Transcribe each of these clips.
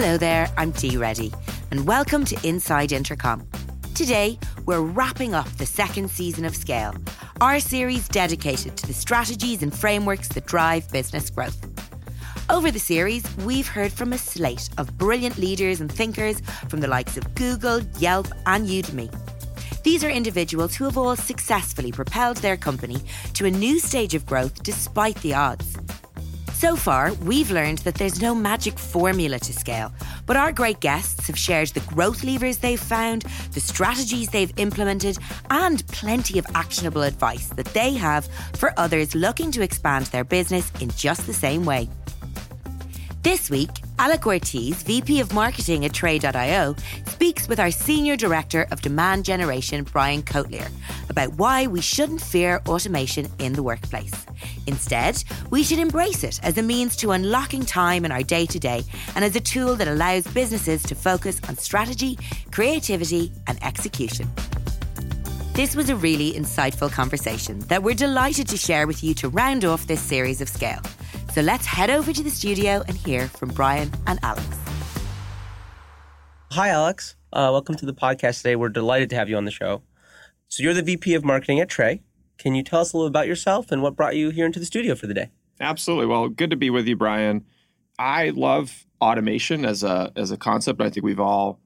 Hello there, I'm Dee Reddy, and welcome to Inside Intercom. Today, we're wrapping up the second season of Scale, our series dedicated to the strategies and frameworks that drive business growth. Over the series, we've heard from a slate of brilliant leaders and thinkers from the likes of Google, Yelp, and Udemy. These are individuals who have all successfully propelled their company to a new stage of growth despite the odds. So far, we've learned that there's no magic formula to scale, but our great guests have shared the growth levers they've found, the strategies they've implemented, and plenty of actionable advice that they have for others looking to expand their business in just the same way. This week, Alec Ortiz, VP of Marketing at Tray.io, speaks with our Senior Director of Demand Generation, Brian Kotlyar, about why we shouldn't fear automation in the workplace. Instead, we should embrace it as a means to unlocking time in our day to day and as a tool that allows businesses to focus on strategy, creativity, and execution. This was a really insightful conversation that we're delighted to share with you to round off this series of Scale. So let's head over to the studio and hear from Brian and Alex. Hi, Alex. Uh, welcome to the podcast today. We're delighted to have you on the show. So, you're the VP of Marketing at Tray. Can you tell us a little about yourself and what brought you here into the studio for the day? Absolutely. Well, good to be with you, Brian. I love automation as a as a concept. I think we've all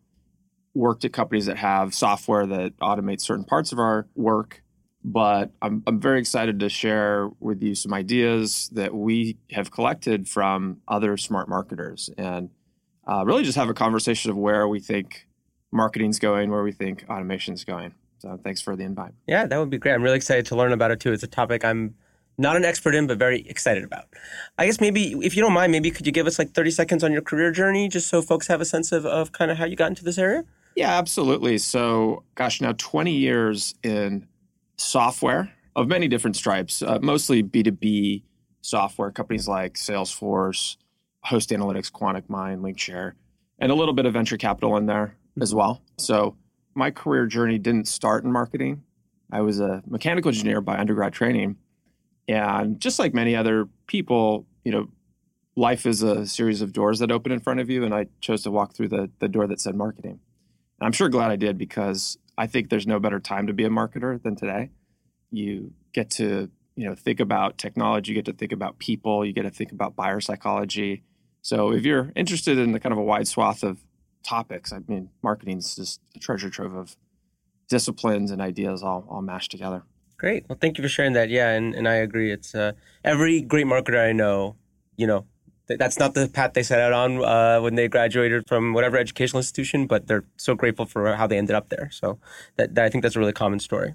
worked at companies that have software that automates certain parts of our work but I'm, I'm very excited to share with you some ideas that we have collected from other smart marketers and uh, really just have a conversation of where we think marketing's going, where we think automation's going. So thanks for the invite. Yeah, that would be great. I'm really excited to learn about it too. It's a topic I'm not an expert in, but very excited about. I guess maybe, if you don't mind, maybe could you give us like 30 seconds on your career journey just so folks have a sense of, of kind of how you got into this area? Yeah, absolutely. So, gosh, now 20 years in software of many different stripes, uh, mostly B2B software, companies like Salesforce, Host Analytics, QuanticMind, Linkshare, and a little bit of venture capital in there as mm-hmm. well. So my career journey didn't start in marketing. I was a mechanical engineer by undergrad training. And just like many other people, you know, life is a series of doors that open in front of you. And I chose to walk through the, the door that said marketing. And I'm sure glad I did because I think there's no better time to be a marketer than today. You get to, you know, think about technology, you get to think about people, you get to think about buyer psychology. So if you're interested in the kind of a wide swath of topics, I mean, marketing is just a treasure trove of disciplines and ideas all, all mashed together. Great. Well, thank you for sharing that. Yeah, and, and I agree. It's uh, every great marketer I know, you know, that's not the path they set out on uh, when they graduated from whatever educational institution, but they're so grateful for how they ended up there. So that, that, I think that's a really common story.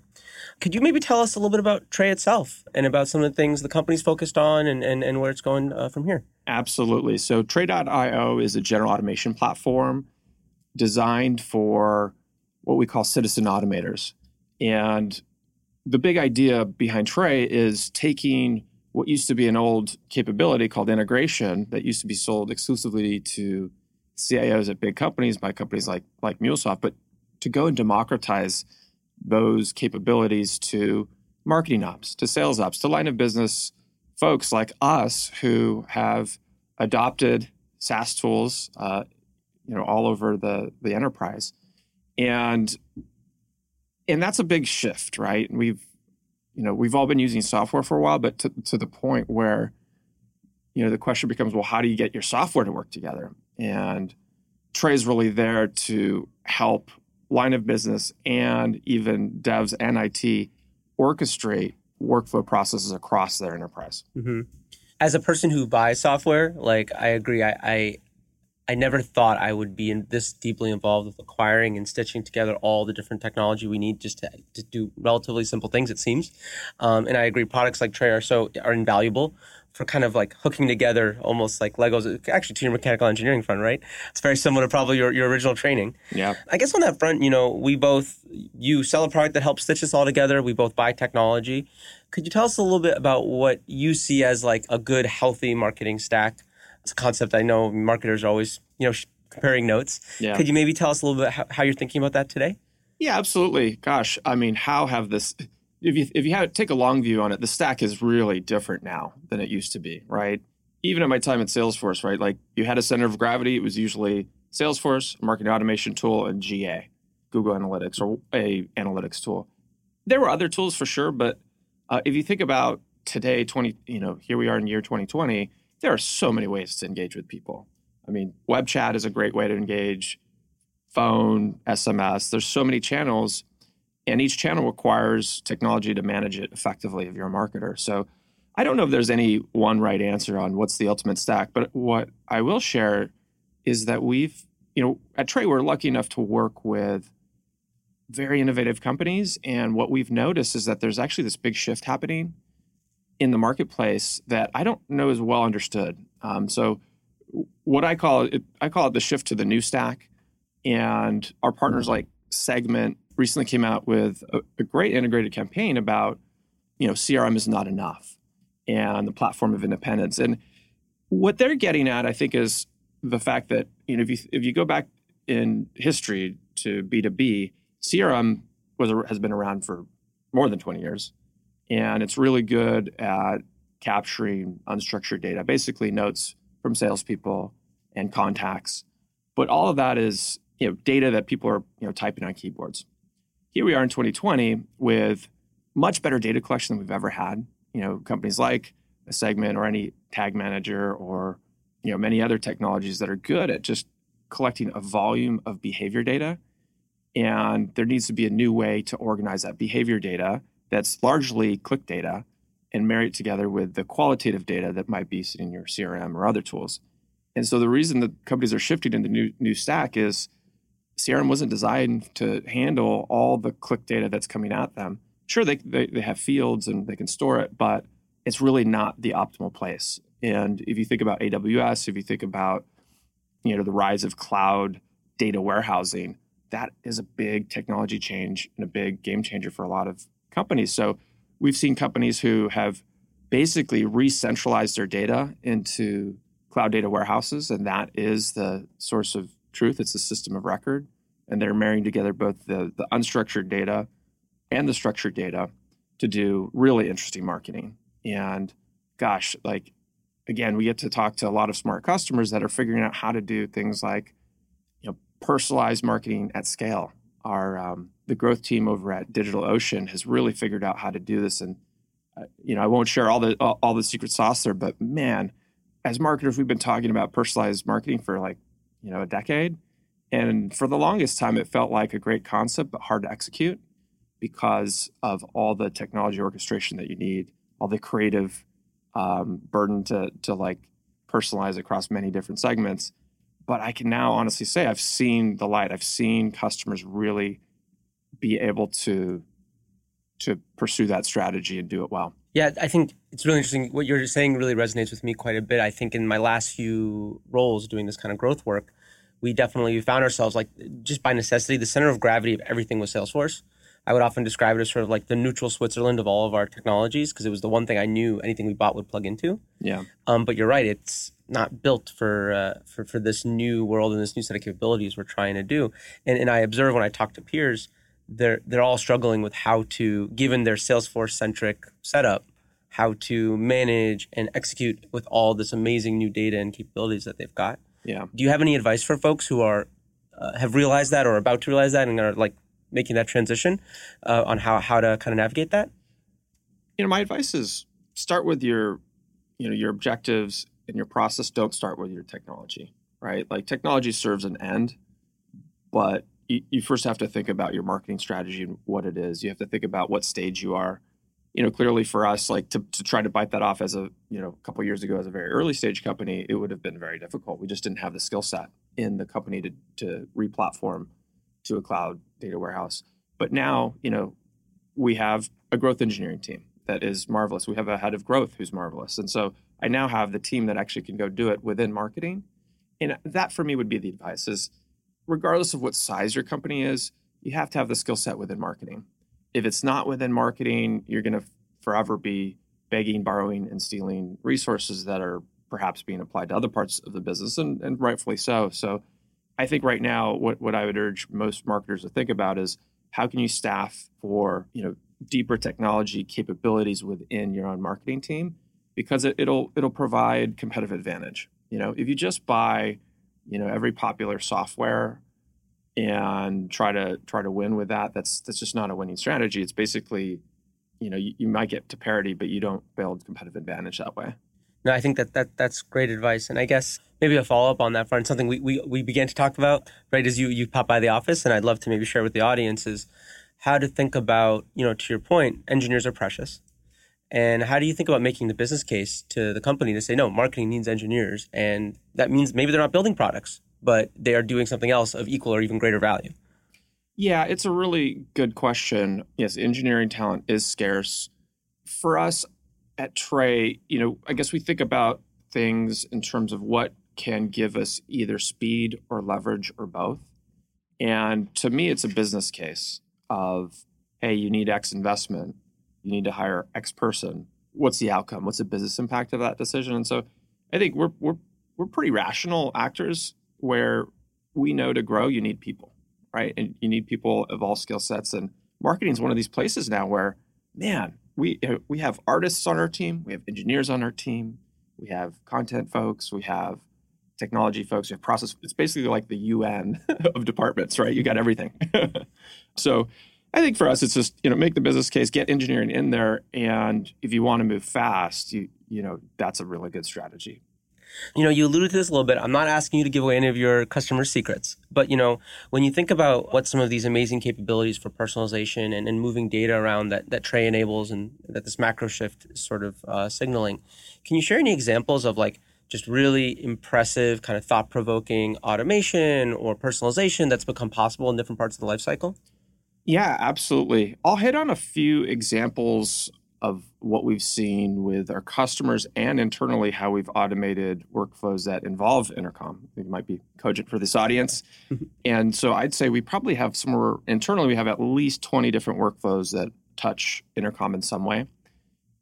Could you maybe tell us a little bit about Tray itself and about some of the things the company's focused on and, and, and where it's going uh, from here? Absolutely. So Tray.io is a general automation platform designed for what we call citizen automators. And the big idea behind Tray is taking what used to be an old capability called integration that used to be sold exclusively to CIOs at big companies by companies like like MuleSoft, but to go and democratize those capabilities to marketing ops, to sales ops, to line of business folks like us who have adopted SaaS tools, uh, you know, all over the the enterprise, and and that's a big shift, right? We've you know, we've all been using software for a while, but to, to the point where, you know, the question becomes, well, how do you get your software to work together? And Tray's really there to help line of business and even devs and IT orchestrate workflow processes across their enterprise. Mm-hmm. As a person who buys software, like I agree, I, I I never thought I would be in this deeply involved with acquiring and stitching together all the different technology we need just to, to do relatively simple things. It seems, um, and I agree. Products like Tray are so are invaluable for kind of like hooking together almost like Legos. Actually, to your mechanical engineering front, right? It's very similar to probably your, your original training. Yeah. I guess on that front, you know, we both you sell a product that helps stitch us all together. We both buy technology. Could you tell us a little bit about what you see as like a good, healthy marketing stack? It's a concept I know marketers are always, you know, comparing notes. Yeah. Could you maybe tell us a little bit how, how you're thinking about that today? Yeah, absolutely. Gosh, I mean, how have this? If you if you have, take a long view on it, the stack is really different now than it used to be, right? even at my time at Salesforce, right? Like you had a center of gravity. It was usually Salesforce, marketing automation tool, and GA, Google Analytics, or a analytics tool. There were other tools for sure, but uh, if you think about today, 20, you know, here we are in year 2020, there are so many ways to engage with people. I mean, web chat is a great way to engage, phone, SMS. There's so many channels, and each channel requires technology to manage it effectively if you're a marketer. So I don't know if there's any one right answer on what's the ultimate stack, but what I will share is that we've, you know, at Tray, we're lucky enough to work with very innovative companies. And what we've noticed is that there's actually this big shift happening in the marketplace that I don't know is well understood. Um, so, what I call it, I call it the shift to the new stack. And our partners like Segment recently came out with a, a great integrated campaign about, you know, CRM is not enough and the platform of independence. And what they're getting at, I think, is the fact that you know if you if you go back in history to B two B, CRM was has been around for more than twenty years, and it's really good at capturing unstructured data, basically notes from salespeople and contacts. But all of that is you know data that people are you know typing on keyboards. Here we are in 2020 with much better data collection than we've ever had. You know, companies like a segment or any tag manager or you know many other technologies that are good at just collecting a volume of behavior data and there needs to be a new way to organize that behavior data that's largely click data and marry it together with the qualitative data that might be sitting in your crm or other tools. And so the reason that companies are shifting into new new stack is crm wasn't designed to handle all the click data that's coming at them. Sure they, they, they have fields and they can store it but it's really not the optimal place. And if you think about AWS, if you think about you know the rise of cloud data warehousing, that is a big technology change and a big game changer for a lot of companies. So we've seen companies who have basically re-centralized their data into cloud data warehouses, and that is the source of truth. It's the system of record, and they're marrying together both the, the unstructured data and the structured data to do really interesting marketing. And gosh, like again, we get to talk to a lot of smart customers that are figuring out how to do things like, you know, personalized marketing at scale. Our um, the growth team over at DigitalOcean has really figured out how to do this, and uh, you know, I won't share all the all, all the secret sauce there, but man, as marketers, we've been talking about personalized marketing for like you know a decade, and for the longest time, it felt like a great concept but hard to execute because of all the technology orchestration that you need, all the creative um, burden to to like personalize across many different segments. But I can now honestly say I've seen the light. I've seen customers really be able to to pursue that strategy and do it well. Yeah, I think it's really interesting. What you're saying really resonates with me quite a bit. I think in my last few roles doing this kind of growth work, we definitely found ourselves like just by necessity, the center of gravity of everything was Salesforce. I would often describe it as sort of like the neutral Switzerland of all of our technologies because it was the one thing I knew anything we bought would plug into. Yeah. Um, but you're right; it's not built for uh, for for this new world and this new set of capabilities we're trying to do. And and I observe when I talk to peers, they're they're all struggling with how to, given their Salesforce centric setup, how to manage and execute with all this amazing new data and capabilities that they've got. Yeah. Do you have any advice for folks who are uh, have realized that or about to realize that and are like making that transition uh, on how how to kind of navigate that? You know, my advice is start with your you know your objectives and your process. Don't start with your technology, right? Like technology serves an end, but you, you first have to think about your marketing strategy and what it is. You have to think about what stage you are. You know, clearly for us, like to, to try to bite that off as a you know a couple years ago as a very early stage company, it would have been very difficult. We just didn't have the skill set in the company to to replatform to a cloud data warehouse. But now, you know, we have a growth engineering team that is marvelous. We have a head of growth who's marvelous. And so I now have the team that actually can go do it within marketing. And that for me would be the advice is regardless of what size your company is, you have to have the skill set within marketing. If it's not within marketing, you're going to forever be begging, borrowing, and stealing resources that are perhaps being applied to other parts of the business, and, and rightfully so. So I think right now, what, what I would urge most marketers to think about is how can you staff for you know deeper technology capabilities within your own marketing team, because it, it'll it'll provide competitive advantage. You know, if you just buy, you know, every popular software and try to try to win with that, that's that's just not a winning strategy. It's basically, you know, you, you might get to parity, but you don't build competitive advantage that way. No, I think that, that that's great advice. And I guess maybe a follow up on that front, something we, we, we began to talk about right as you, you pop by the office, and I'd love to maybe share with the audience is how to think about, you know, to your point, engineers are precious. And how do you think about making the business case to the company to say, no, marketing needs engineers? And that means maybe they're not building products, but they are doing something else of equal or even greater value. Yeah, it's a really good question. Yes, engineering talent is scarce. For us at Tray, you know, I guess we think about things in terms of what can give us either speed or leverage or both. And to me, it's a business case of, hey, you need X investment you need to hire X person. What's the outcome? What's the business impact of that decision? And so I think we're we're we're pretty rational actors where we know to grow you need people, right? And you need people of all skill sets. And marketing is one of these places now where, man, we we have artists on our team, we have engineers on our team, we have content folks, we have technology folks, we have process. It's basically like the UN of departments, right? You got everything. so I think for us, it's just you know make the business case, get engineering in there, and if you want to move fast, you you know that's a really good strategy. You know, you alluded to this a little bit. I'm not asking you to give away any of your customer secrets, but you know, when you think about what some of these amazing capabilities for personalization and, and moving data around that that Tray enables and that this macro shift is sort of uh, signaling, can you share any examples of like just really impressive, kind of thought provoking automation or personalization that's become possible in different parts of the life cycle? Yeah, absolutely. I'll hit on a few examples of what we've seen with our customers and internally how we've automated workflows that involve intercom. It might be cogent for this audience. and so I'd say we probably have somewhere internally, we have at least 20 different workflows that touch intercom in some way.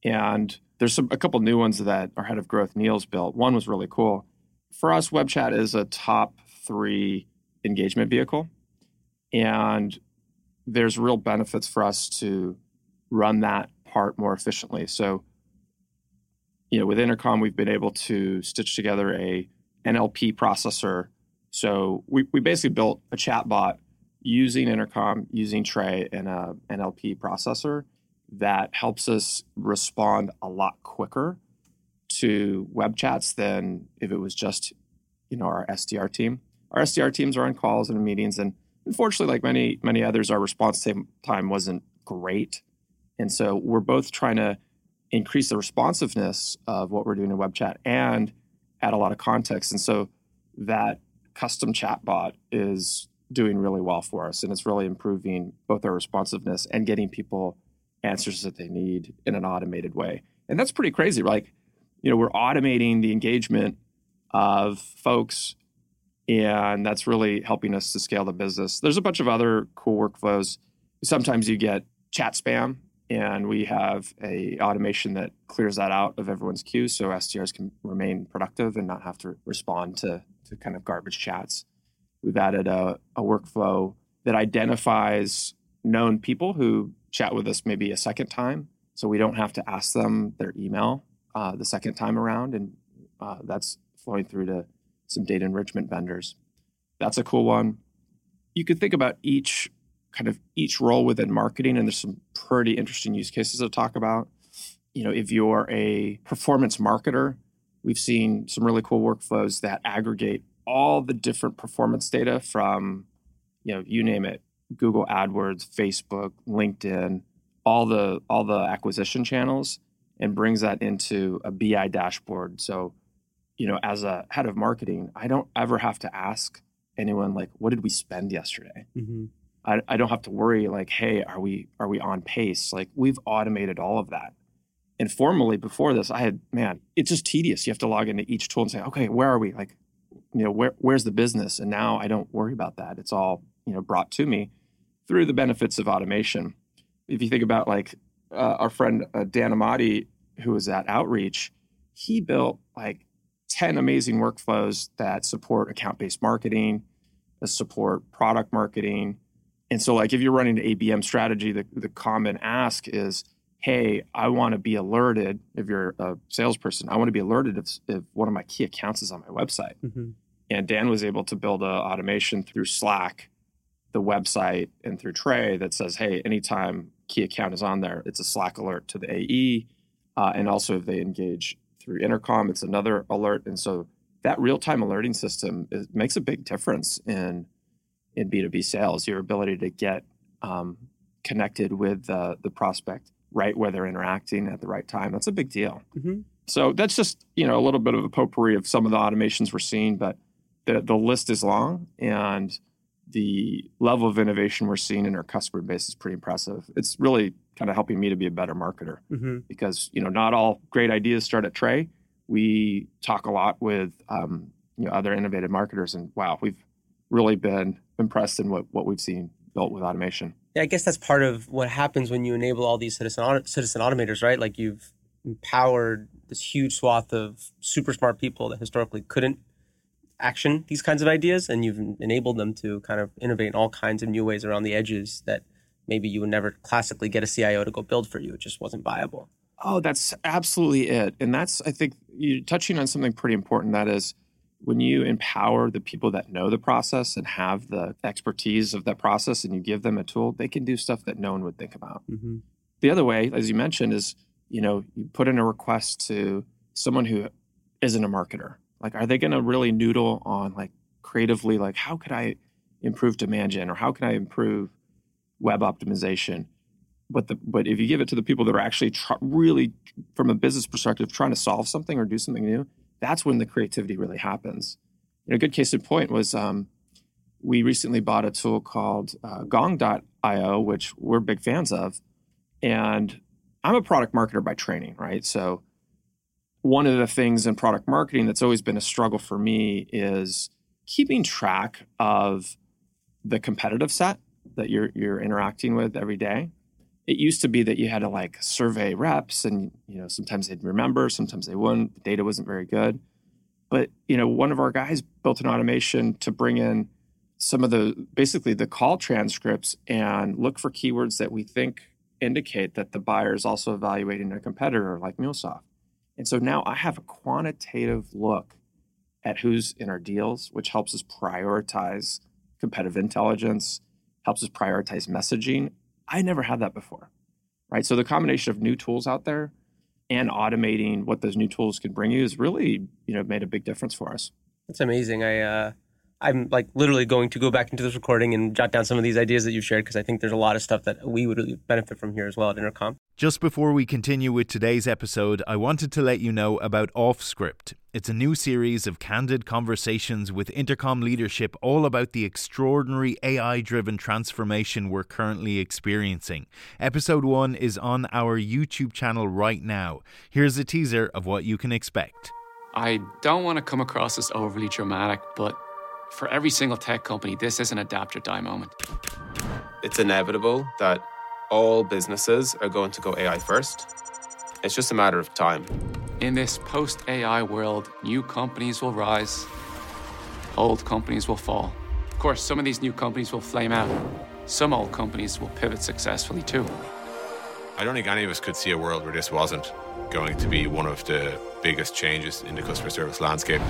And there's some, a couple new ones that our head of growth, Neil's built. One was really cool. For us, web chat is a top three engagement vehicle. And there's real benefits for us to run that part more efficiently. So, you know, with Intercom, we've been able to stitch together a NLP processor. So we, we basically built a chatbot using Intercom, using Tray and a NLP processor that helps us respond a lot quicker to web chats than if it was just, you know, our SDR team. Our SDR teams are on calls and meetings and Unfortunately, like many many others, our response time wasn't great, and so we're both trying to increase the responsiveness of what we're doing in web chat and add a lot of context. And so that custom chatbot is doing really well for us, and it's really improving both our responsiveness and getting people answers that they need in an automated way. And that's pretty crazy. Like, you know, we're automating the engagement of folks and that's really helping us to scale the business. There's a bunch of other cool workflows. Sometimes you get chat spam, and we have a automation that clears that out of everyone's queue, so SDRs can remain productive and not have to respond to to kind of garbage chats. We've added a, a workflow that identifies known people who chat with us maybe a second time, so we don't have to ask them their email uh, the second time around, and uh, that's flowing through to some data enrichment vendors. That's a cool one. You could think about each kind of each role within marketing, and there's some pretty interesting use cases to talk about. You know, if you're a performance marketer, we've seen some really cool workflows that aggregate all the different performance data from, you know, you name it, Google AdWords, Facebook, LinkedIn, all the all the acquisition channels, and brings that into a BI dashboard. So you know, as a head of marketing, I don't ever have to ask anyone like, what did we spend yesterday? Mm-hmm. I, I don't have to worry like, hey, are we are we on pace? Like we've automated all of that. And formally before this, I had man, it's just tedious. You have to log into each tool and say, okay, where are we? Like, you know, where where's the business? And now I don't worry about that. It's all you know brought to me through the benefits of automation. If you think about like uh, our friend uh, Dan Amati, who was at Outreach, he built like 10 amazing workflows that support account based marketing, that support product marketing. And so, like, if you're running an ABM strategy, the, the common ask is hey, I want to be alerted if you're a salesperson, I want to be alerted if, if one of my key accounts is on my website. Mm-hmm. And Dan was able to build an automation through Slack, the website, and through Tray that says, hey, anytime key account is on there, it's a Slack alert to the AE. Uh, and also if they engage through intercom, it's another alert. And so that real-time alerting system is, makes a big difference in in B2B sales, your ability to get um, connected with uh, the prospect right where they're interacting at the right time. That's a big deal. Mm-hmm. So that's just you know a little bit of a potpourri of some of the automations we're seeing, but the the list is long and the level of innovation we're seeing in our customer base is pretty impressive. It's really kind of helping me to be a better marketer Mm-hmm. because you know not all great ideas start at Tray. We talk a lot with um, you know other innovative marketers, and wow, we've really been impressed in what what we've seen built with automation. Yeah, I guess that's part of what happens when you enable all these citizen auto- citizen automators, right? Like you've empowered this huge swath of super smart people that historically couldn't action these kinds of ideas, and you've enabled them to kind of innovate in all kinds of new ways around the edges that maybe you would never classically get a CIO to go build for you. It just wasn't viable. Oh, that's absolutely it. And that's, I think, you're touching on something pretty important. That is, when you empower the people that know the process and have the expertise of that process and you give them a tool, they can do stuff that no one would think about. Mm-hmm. The other way, as you mentioned, is, you know, you put in a request to someone who isn't a marketer. Like, are they going to really noodle on, like, creatively, like, how could I improve demand gen or how can I improve web optimization? but the but if you give it to the people that are actually tr- really from a business perspective trying to solve something or do something new that's when the creativity really happens you know, a good case in point was um, we recently bought a tool called uh, gong.io which we're big fans of and i'm a product marketer by training right so one of the things in product marketing that's always been a struggle for me is keeping track of the competitive set that you're you're interacting with every day it used to be that you had to like survey reps and you know sometimes they'd remember sometimes they wouldn't the data wasn't very good but you know one of our guys built an automation to bring in some of the basically the call transcripts and look for keywords that we think indicate that the buyer is also evaluating a competitor like MuleSoft. And so now I have a quantitative look at who's in our deals, which helps us prioritize competitive intelligence, helps us prioritize messaging. I never had that before. Right. So the combination of new tools out there and automating what those new tools can bring you has really, you know, made a big difference for us. That's amazing. I uh, I'm like literally going to go back into this recording and jot down some of these ideas that you've shared because I think there's a lot of stuff that we would really benefit from here as well at Intercom. Just before we continue with today's episode, I wanted to let you know about OffScript. It's a new series of candid conversations with Intercom leadership all about the extraordinary AI driven transformation we're currently experiencing. Episode 1 is on our YouTube channel right now. Here's a teaser of what you can expect. I don't want to come across as overly dramatic, but for every single tech company, this is an adapt or die moment. It's inevitable that all businesses are going to go AI first. It's just a matter of time. In this post AI world, new companies will rise, old companies will fall. Of course, some of these new companies will flame out, some old companies will pivot successfully too. I don't think any of us could see a world where this wasn't going to be one of the biggest changes in the customer service landscape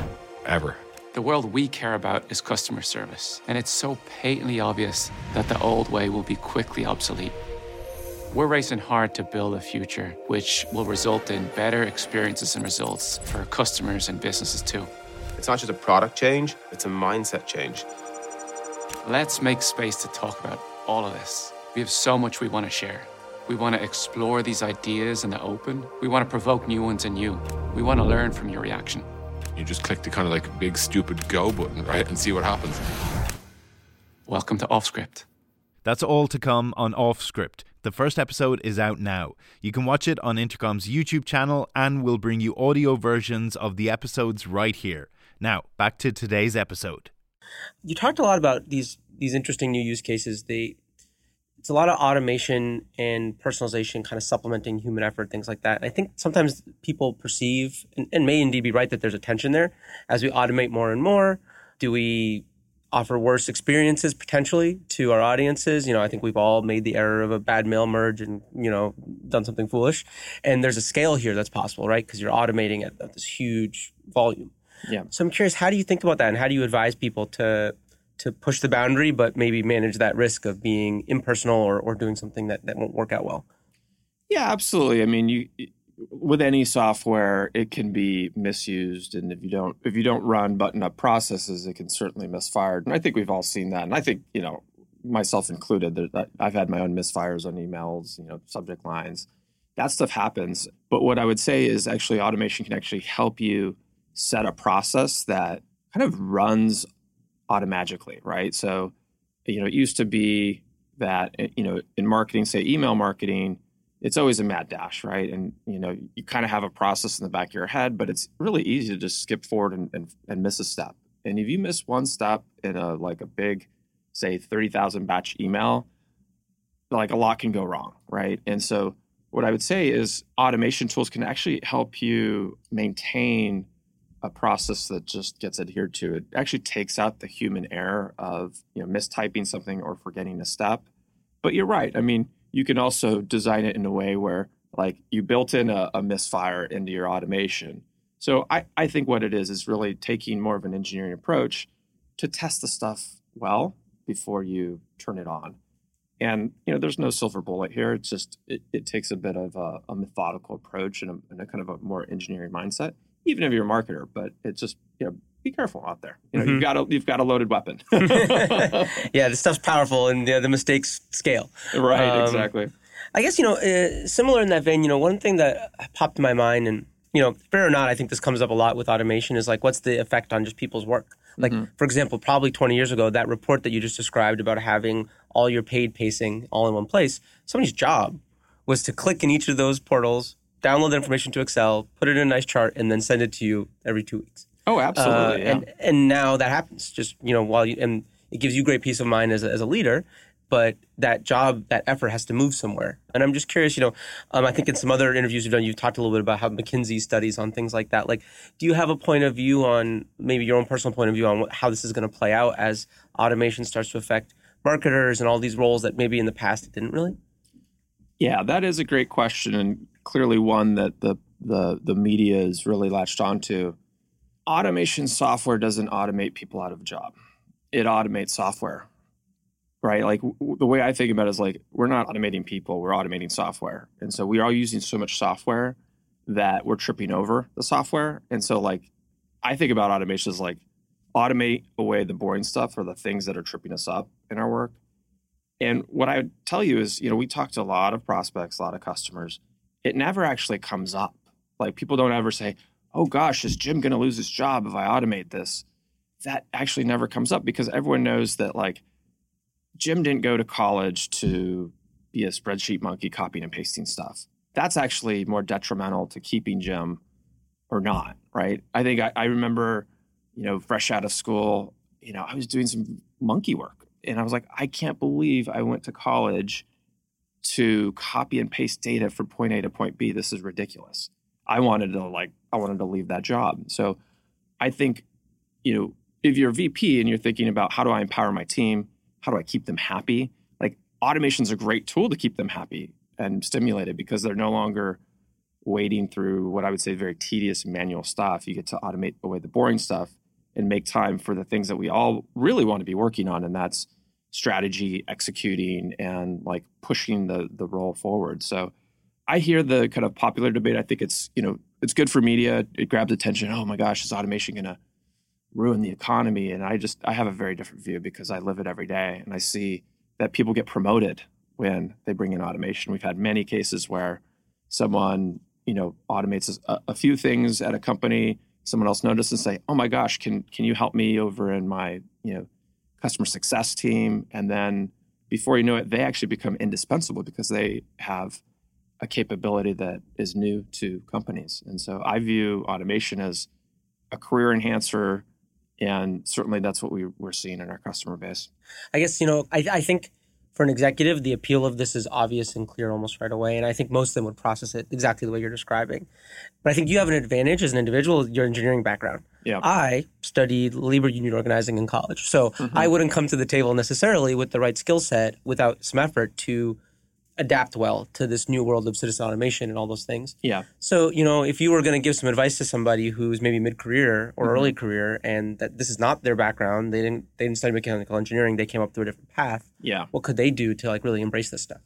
ever. The world we care about is customer service, and it's so patently obvious that the old way will be quickly obsolete. We're racing hard to build a future which will result in better experiences and results for customers and businesses too. It's not just a product change, it's a mindset change. Let's make space to talk about all of this. We have so much we want to share. We want to explore these ideas in the open. We want to provoke new ones in you. We want to learn from your reaction. You just click the kind of like big stupid go button, right, and see what happens. Welcome to OffScript. That's all to come on OffScript. The first episode is out now. You can watch it on Intercom's YouTube channel, and we'll bring you audio versions of the episodes right here. Now, back to today's episode. You talked a lot about these these interesting new use cases. They it's a lot of automation and personalization, kind of supplementing human effort, things like that. I think sometimes people perceive and, and may indeed be right that there's a tension there as we automate more and more. Do we offer worse experiences potentially to our audiences. You know, I think we've all made the error of a bad mail merge and, you know, done something foolish. And there's a scale here that's possible, right? Because you're automating at, at this huge volume. Yeah. So I'm curious, how do you think about that and how do you advise people to to push the boundary but maybe manage that risk of being impersonal or, or doing something that, that won't work out well? Yeah, absolutely. I mean, you with any software, it can be misused, and if you don't if you don't run button up processes, it can certainly misfire. And I think we've all seen that. And I think you know, myself included, that I've had my own misfires on emails, you know, subject lines. That stuff happens. But what I would say is actually automation can actually help you set a process that kind of runs automatically, right? So, you know, it used to be that eh, you know in marketing, say email marketing it's always a mad dash, right? And you know, you kind of have a process in the back of your head, but it's really easy to just skip forward and, and, and miss a step. And if you miss one step in a like a big, say, thirty thousand batch email, like a lot can go wrong, right? And so, what I would say is automation tools can actually help you maintain a process that just gets adhered to. It actually takes out the human error of you know mistyping something or forgetting a step. But you're right. I mean you can also design it in a way where like you built in a, a misfire into your automation. So I, I think what it is is really taking more of an engineering approach to test the stuff well before you turn it on. And you know, there's no silver bullet here. It's just it, it takes a bit of a, a methodical approach and a, and a, kind of a more engineering mindset, even if you're a marketer. But it's just you know, be careful out there. You know, mm-hmm. you've got a you've got a loaded weapon. yeah, this stuff's powerful, and the mistakes scale. Right, um, exactly. I guess you know, uh, similar in that vein. You know, one thing that popped in my mind, and you know, fair or not, I think this comes up a lot with automation. Is like, what's the effect on just people's work? Like, mm-hmm. for example, probably 20 years ago, that report that you just described about having all your paid pacing all in one place, somebody's job was to click in each of those portals, download the information to Excel, put it in a nice chart, and then send it to you every two weeks. Oh, absolutely. Uh, yeah. And and now that happens. Just you know, while you and it gives you great peace of mind as a, as a leader. But that job, that effort has to move somewhere. And I'm just curious, you know, um, I think in some other interviews you've done, you've talked a little bit about how McKinsey studies on things like that. Like, do you have a point of view on maybe your own personal point of view on what, how this is going to play out as automation starts to affect marketers and all these roles that maybe in the past it didn't really? Yeah, that is a great question and clearly one that the the the media is really latched onto automation software doesn't automate people out of a job. It automates software, right? Like w- the way I think about it is like we're not automating people, we're automating software. And so we are using so much software that we're tripping over the software. And so like I think about automation as like automate away the boring stuff or the things that are tripping us up in our work. And what I would tell you is, you know, we talk to a lot of prospects, a lot of customers. It never actually comes up. Like people don't ever say, oh gosh, is Jim going to lose his job if I automate this? That actually never comes up because everyone knows that like Jim didn't go to college to be a spreadsheet monkey copying and pasting stuff. That's actually more detrimental to keeping Jim or not, right? I think I, I remember, you know, fresh out of school, you know, I was doing some monkey work and I was like, I can't believe I went to college to copy and paste data from point A to point B. This is ridiculous. I wanted to like I wanted to leave that job. So I think, you know, if you're a VP and you're thinking about how do I empower my team, how do I keep them happy? Like automation is a great tool to keep them happy and stimulated because they're no longer wading through what I would say very tedious manual stuff. You get to automate away the boring stuff and make time for the things that we all really want to be working on, and that's strategy, executing, and like pushing the the role forward. So I hear the kind of popular debate. I think it's you know it's good for media. It grabs attention. Oh my gosh, is automation going to ruin the economy? And I just I have a very different view because I live it every day, and I see that people get promoted when they bring in automation. We've had many cases where someone you know automates a, a few things at a company. Someone else notices and say, "Oh my gosh, can can you help me over in my you know customer success team?" And then before you know it, they actually become indispensable because they have a capability that is new to companies. And so I view automation as a career enhancer. And certainly that's what we, we're seeing in our customer base. I guess, you know, I, I think for an executive, the appeal of this is obvious and clear almost right away. And I think most of them would process it exactly the way you're describing. But I think you have an advantage as an individual, your engineering background. Yeah. I studied labor union organizing in college. So Mm-hmm. I wouldn't come to the table necessarily with the right skill set without some effort to adapt well to this new world of citizen automation and all those things. Yeah. So, you know, if you were going to give some advice to somebody who's maybe mid-career or Mm-hmm. early career and that this is not their background, they didn't they didn't study mechanical engineering, they came up through a different path. Yeah. What could they do to like really embrace this stuff?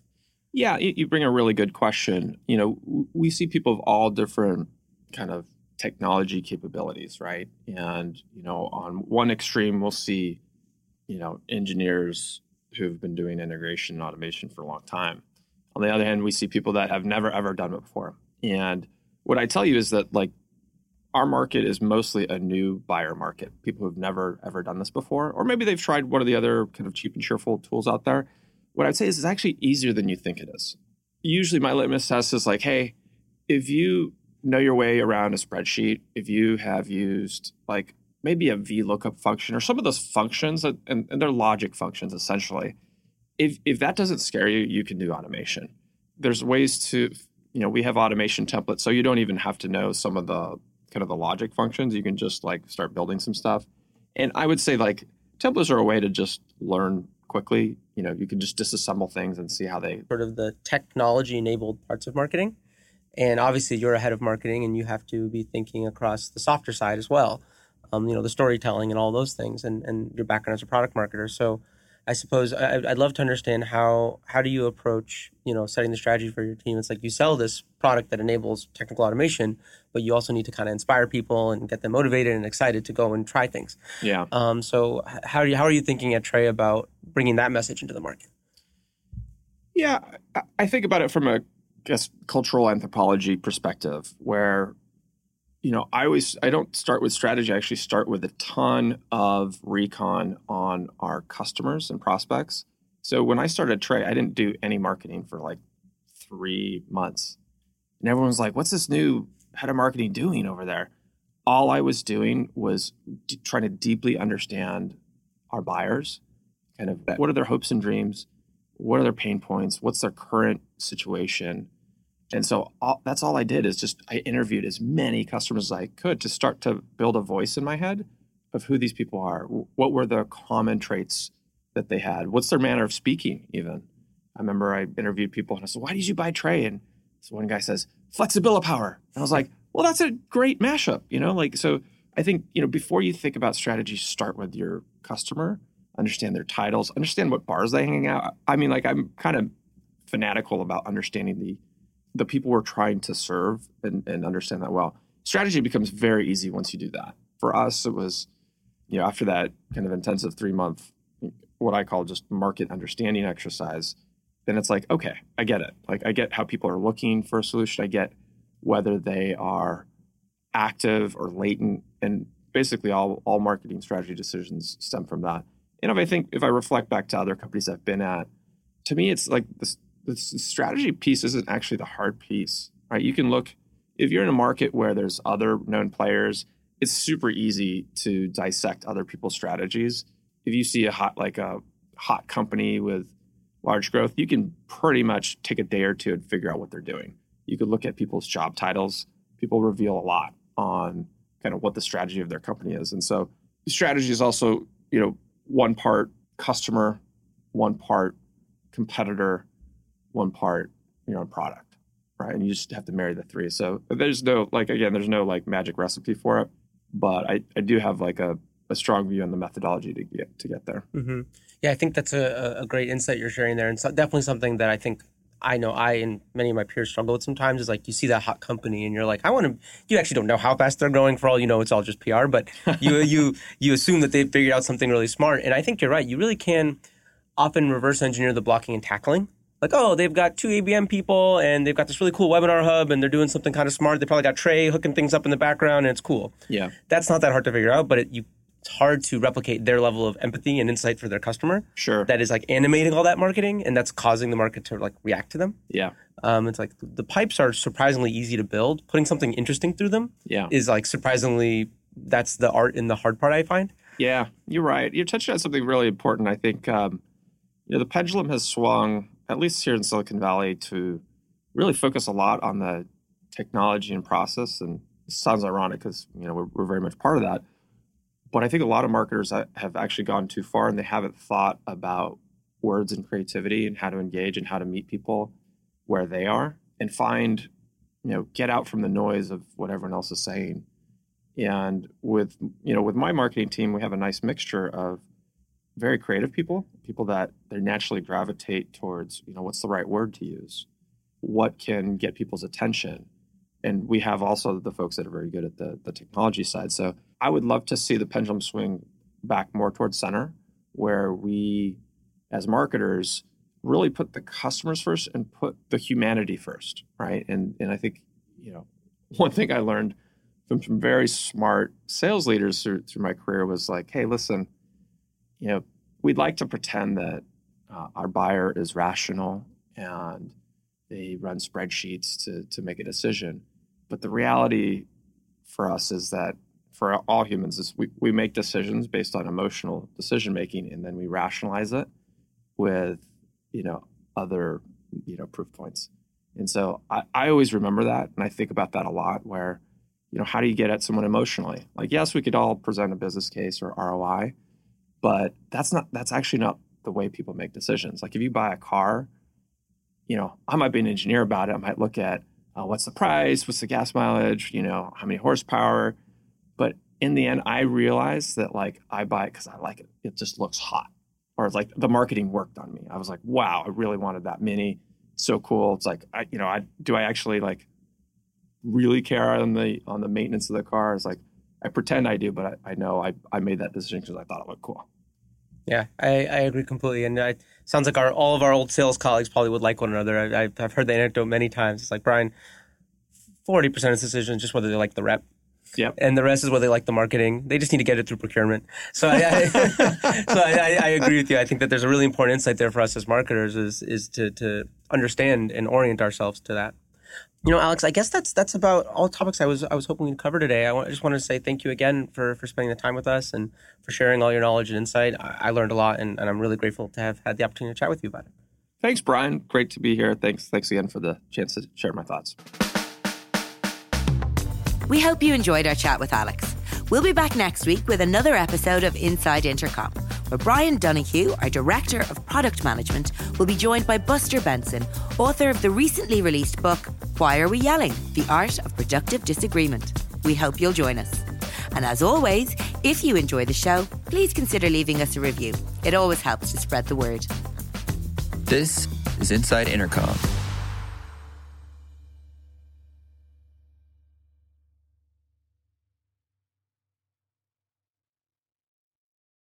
Yeah, you, you bring a really good question. You know, we see people of all different kind of technology capabilities, right? And you know, on one extreme, we'll see, you know, engineers who've been doing integration and automation for a long time. On the other hand, we see people that have never ever done it before. And what I tell you is that like our market is mostly a new buyer market. People who've never ever done this before, or maybe they've tried one of the other kind of cheap and cheerful tools out there. What I'd say is it's actually easier than you think it is. Usually, my litmus test is like, hey, if you know your way around a spreadsheet, if you have used like maybe a VLOOKUP function or some of those functions, that, and, and they're logic functions essentially, if if that doesn't scare you, you can do automation. There's ways to, you know, we have automation templates, so you don't even have to know some of the kind of the logic functions. You can just like start building some stuff. And I would say like templates are a way to just learn quickly. You know, you can just disassemble things and see how they. Sort of the technology enabled parts of marketing. And obviously you're ahead of marketing and you have to be thinking across the softer side as well. Um, you know, the storytelling and all those things and, and your background as a product marketer. So I suppose I, I'd love to understand how how do you approach you know setting the strategy for your team? It's like you sell this product that enables technical automation, but you also need to kind of inspire people and get them motivated and excited to go and try things. Yeah. Um, so how are you how are you thinking at Tray about bringing that message into the market? Yeah, I- I think about it from a guess cultural anthropology perspective, where you know I always I don't start with strategy. I actually start with a ton of recon on our customers and prospects. So when I started Tray, I didn't do any marketing for like three months, and everyone's like, "What's this new head of marketing doing over there?" All I was doing was d- trying to deeply understand our buyers, kind of what are their hopes and dreams what are their pain points what's their current situation and so all, that's all i did is just i interviewed as many customers as i could to start to build a voice in my head of who these people are. What were the common traits that they had? What's their manner of speaking even? I remember i interviewed people and i said why did you buy Tray? And so one guy says flexibility power. And i was like well that's a great mashup you know? Like so i think you know before you think about strategy start with your customer understand their titles, understand what bars they hang out. I mean, like I'm kind of fanatical about understanding the the people we're trying to serve and, and understand that well. Strategy becomes very easy once you do that. For us, it was, you know, after that kind of intensive three month, what I call just market understanding exercise, then it's like, okay, I get it. Like I get how people are looking for a solution. I get whether they are active or latent, and basically all all marketing strategy decisions stem from that and if I think if I reflect back to other companies I've been at, to me it's like this, this strategy piece isn't actually the hard piece, right? You can look if you're in a market where there's other known players, it's super easy to dissect other people's strategies. If you see a hot like a hot company with large growth, you can pretty much take a day or two and figure out what they're doing. You could look at people's job titles. People reveal a lot on kind of what the strategy of their company is. And so strategy is also, you know, one part customer, one part competitor, one part your own product, right? And you just have to marry the three. So there's no like again, there's no like magic recipe for it, but I, I do have like a, a strong view on the methodology to get to get there. Mm-hmm. Yeah, I think that's a, a great insight you're sharing there, and so definitely something that I think I know I and many of my peers struggle with sometimes. Is like you see that hot company, and you're like, I want to. You actually don't know how fast they're growing. For all you know, it's all just PR. But you you you assume that they figured out something really smart, and I think you're right. You really can often reverse engineer the blocking and tackling. Like, oh, they've got two ABM people, and they've got this really cool webinar hub, and they're doing something kind of smart. They probably got Tray hooking things up in the background, and it's cool. Yeah. That's not that hard to figure out, but it, you it's hard to replicate their level of empathy and insight for their customer. Sure. That is like animating all that marketing, and that's causing the market to like react to them. Yeah. Um, it's like the pipes are surprisingly easy to build. Putting something interesting through them Yeah. is like surprisingly that's the art and the hard part I find. Yeah, you're right. You're touching on something really important. I think um, you know the pendulum has swung, at least here in Silicon Valley, to really focus a lot on the technology and process and sounds ironic because you know we're, we're very much part of that. But I think a lot of marketers have actually gone too far and they haven't thought about words and creativity and how to engage and how to meet people where they are and find, you know, get out from the noise of what everyone else is saying. And with, you know, with my marketing team, we have a nice mixture of very creative people, people that they naturally gravitate towards, you know, what's the right word to use? What can get people's attention? And we have also the folks that are very good at the, the technology side. So I would love to see the pendulum swing back more towards center, where we, as marketers, really put the customers first and put the humanity first, right? And and I think, you know, one thing I learned from some very smart sales leaders through, through my career was like, hey, listen, you know, we'd like to pretend that uh, our buyer is rational and they run spreadsheets to to make a decision, but the reality for us is that for all humans is we, we make decisions based on emotional decision making and then we rationalize it with you know other you know proof points. And so I, I always remember that and i think about that a lot where you know how do you get at someone emotionally? Like yes we could all present a business case or roi but that's not that's actually not the way people make decisions like if you buy a car you know i might be an engineer about it i might look at uh, what's the price what's the gas mileage you know how many horsepower but in the end, I realized that like I buy it because I like it. It just looks hot. Or it's like the marketing worked on me. I was like, wow, I really wanted that mini. So cool. It's like I, you know, I do I actually like really care on the on the maintenance of the car? It's like I pretend I do, but I, I know I, I made that decision because I thought it looked cool. Yeah, I, I agree completely. And it sounds like our all of our old sales colleagues probably would like one another. I, I've heard the anecdote many times. It's like, Brian, 40% of decisions just whether they like the rep Yep. And the rest is where they like the marketing. They just need to get it through procurement. So I, I so I, I, agree with you. I think that there's a really important insight there for us as marketers is is to to understand and orient ourselves to that. You know, Alex, I guess that's that's about all topics I was I was hoping to cover today. I, I just want to say thank you again for for spending the time with us and for sharing all your knowledge and insight. I, I learned a lot, and, and I'm really grateful to have had the opportunity to chat with you about it. Thanks, Brian. Great to be here. Thanks, thanks again for the chance to share my thoughts. We hope you enjoyed our chat with Alex. We'll be back next week with another episode of Inside Intercom, where Brian Donohue, our Director of Product Management, will be joined by Buster Benson, author of the recently released book, Why Are We Yelling? The Art of Productive Disagreement. We hope you'll join us. And as always, if you enjoy the show, please consider leaving us a review. It always helps to spread the word. This is Inside Intercom